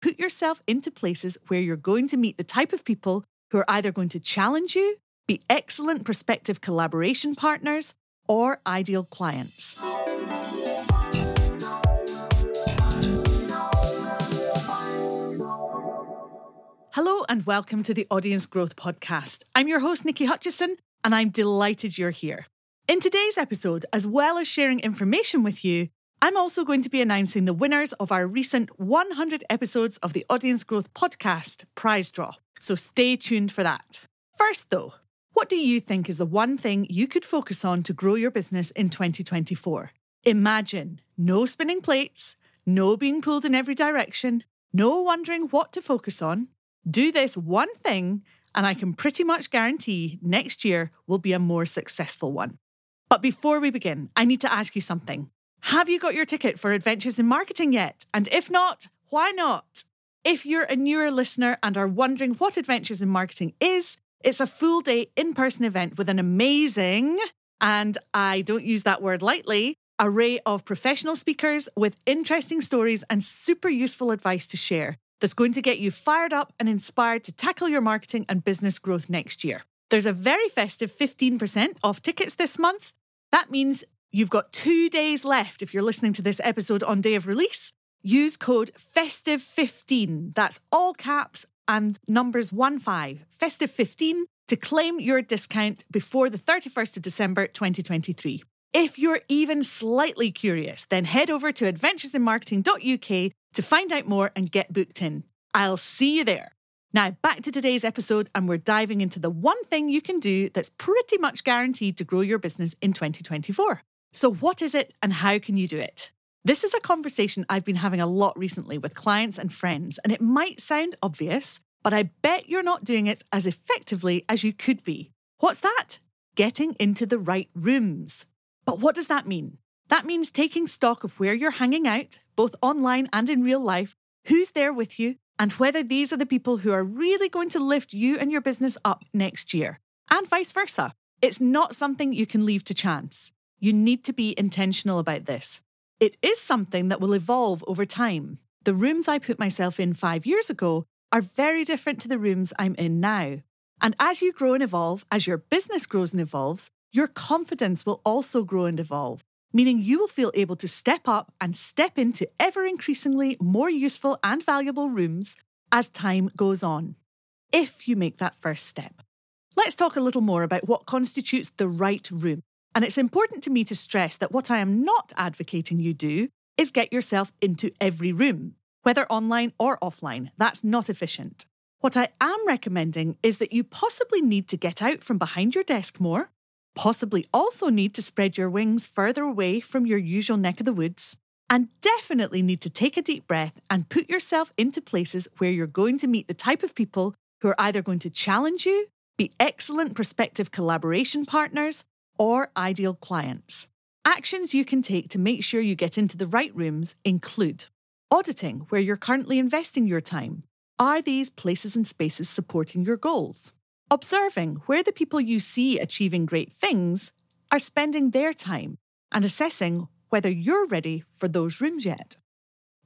put yourself into places where you're going to meet the type of people who are either going to challenge you, be excellent prospective collaboration partners, or ideal clients. Hello and welcome to the Audience Growth Podcast. I'm your host, Niki Hutchison, and I'm delighted you're here. In today's episode, as well as sharing information with you, I'm also going to be announcing the winners of our recent 100 episodes of the Audience Growth Podcast prize draw. So stay tuned for that. First, though, what do you think is the one thing you could focus on to grow your business in 2024? Imagine no spinning plates, no being pulled in every direction, no wondering what to focus on. Do this one thing, and I can pretty much guarantee next year will be a more successful one. But before we begin, I need to ask you something. Have you got your ticket for Adventures in Marketing yet? And if not, why not? If you're a newer listener and are wondering what Adventures in Marketing is, it's a full day in person event with an amazing, and I don't use that word lightly, array of professional speakers with interesting stories and super useful advice to share that's going to get you fired up and inspired to tackle your marketing and business growth next year. There's a very festive 15% off tickets this month. That means You've got two days left if you're listening to this episode on day of release. Use code FESTIVE15, that's all caps and numbers 1 5, FESTIVE15, to claim your discount before the 31st of December 2023. If you're even slightly curious, then head over to adventuresinmarketing.uk to find out more and get booked in. I'll see you there. Now, back to today's episode, and we're diving into the one thing you can do that's pretty much guaranteed to grow your business in 2024. So, what is it and how can you do it? This is a conversation I've been having a lot recently with clients and friends, and it might sound obvious, but I bet you're not doing it as effectively as you could be. What's that? Getting into the right rooms. But what does that mean? That means taking stock of where you're hanging out, both online and in real life, who's there with you, and whether these are the people who are really going to lift you and your business up next year, and vice versa. It's not something you can leave to chance. You need to be intentional about this. It is something that will evolve over time. The rooms I put myself in five years ago are very different to the rooms I'm in now. And as you grow and evolve, as your business grows and evolves, your confidence will also grow and evolve, meaning you will feel able to step up and step into ever increasingly more useful and valuable rooms as time goes on, if you make that first step. Let's talk a little more about what constitutes the right room. And it's important to me to stress that what I am not advocating you do is get yourself into every room, whether online or offline. That's not efficient. What I am recommending is that you possibly need to get out from behind your desk more, possibly also need to spread your wings further away from your usual neck of the woods, and definitely need to take a deep breath and put yourself into places where you're going to meet the type of people who are either going to challenge you, be excellent prospective collaboration partners, or ideal clients. Actions you can take to make sure you get into the right rooms include auditing where you're currently investing your time. Are these places and spaces supporting your goals? Observing where the people you see achieving great things are spending their time and assessing whether you're ready for those rooms yet.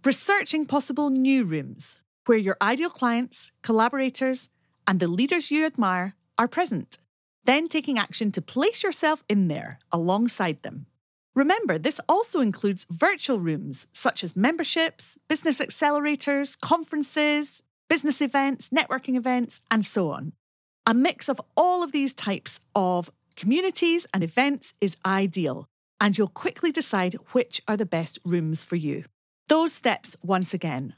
Researching possible new rooms where your ideal clients, collaborators, and the leaders you admire are present then taking action to place yourself in there alongside them. Remember, this also includes virtual rooms such as memberships, business accelerators, conferences, business events, networking events, and so on. A mix of all of these types of communities and events is ideal, and you'll quickly decide which are the best rooms for you. Those steps, once again,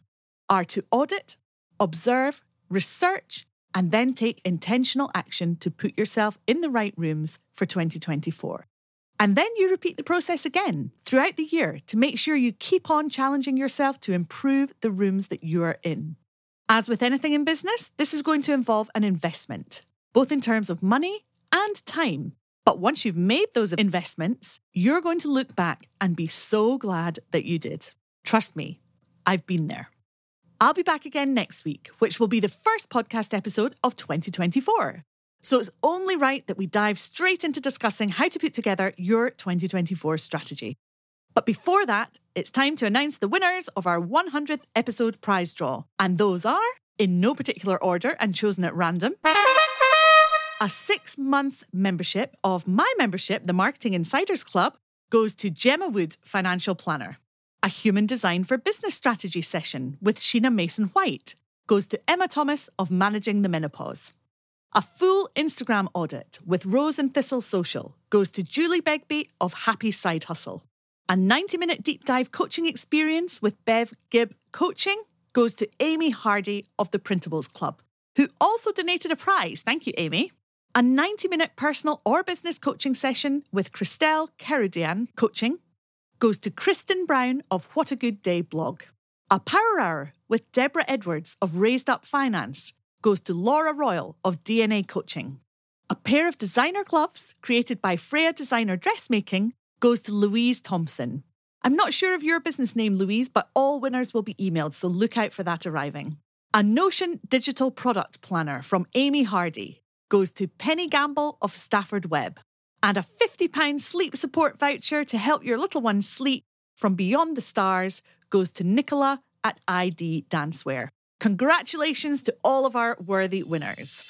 are to audit, observe, research, and then take intentional action to put yourself in the right rooms for 2024. And then you repeat the process again throughout the year to make sure you keep on challenging yourself to improve the rooms that you are in. As with anything in business, this is going to involve an investment, both in terms of money and time. But once you've made those investments, you're going to look back and be so glad that you did. Trust me, I've been there. I'll be back again next week, which will be the first podcast episode of 2024. So it's only right that we dive straight into discussing how to put together your 2024 strategy. But before that, it's time to announce the winners of our 100th episode prize draw. And those are, in no particular order and chosen at random, a six month membership of my membership, the Marketing Insiders Club, goes to Gemma Wood, Financial Planner. A Human Design for Business Strategy session with Sheena Mason White goes to Emma Thomas of Managing the Menopause. A full Instagram audit with Rose and Thistle Social goes to Julie Begbie of Happy Side Hustle. A 90 minute deep dive coaching experience with Bev Gibb Coaching goes to Amy Hardy of the Printables Club, who also donated a prize. Thank you, Amy. A 90 minute personal or business coaching session with Christelle Kerudian Coaching goes to Kristen Brown of What a Good Day blog. A power hour with Deborah Edwards of Raised Up Finance goes to Laura Royal of DNA Coaching. A pair of designer gloves created by Freya Designer Dressmaking goes to Louise Thompson. I'm not sure of your business name, Louise, but all winners will be emailed, so look out for that arriving. A Notion digital product planner from Amy Hardy goes to Penny Gamble of Stafford Web. And a £50 sleep support voucher to help your little one sleep from Beyond the Stars goes to Nicola at ID Dancewear. Congratulations to all of our worthy winners.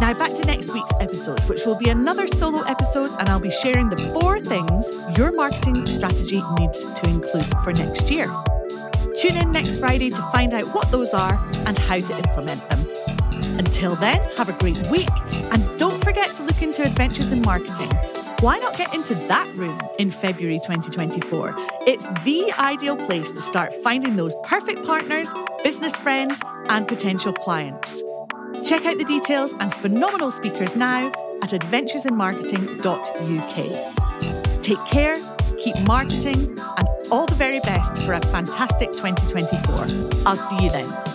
Now, back to next week's episode, which will be another solo episode, and I'll be sharing the four things your marketing strategy needs to include for next year. Tune in next Friday to find out what those are and how to implement them. Until then, have a great week, and don't forget to look into Adventures in Marketing. Why not get into that room in February 2024? It's the ideal place to start finding those perfect partners, business friends, and potential clients. Check out the details and phenomenal speakers now at adventuresinmarketing.uk. Take care, keep marketing, and all the very best for a fantastic 2024. I'll see you then.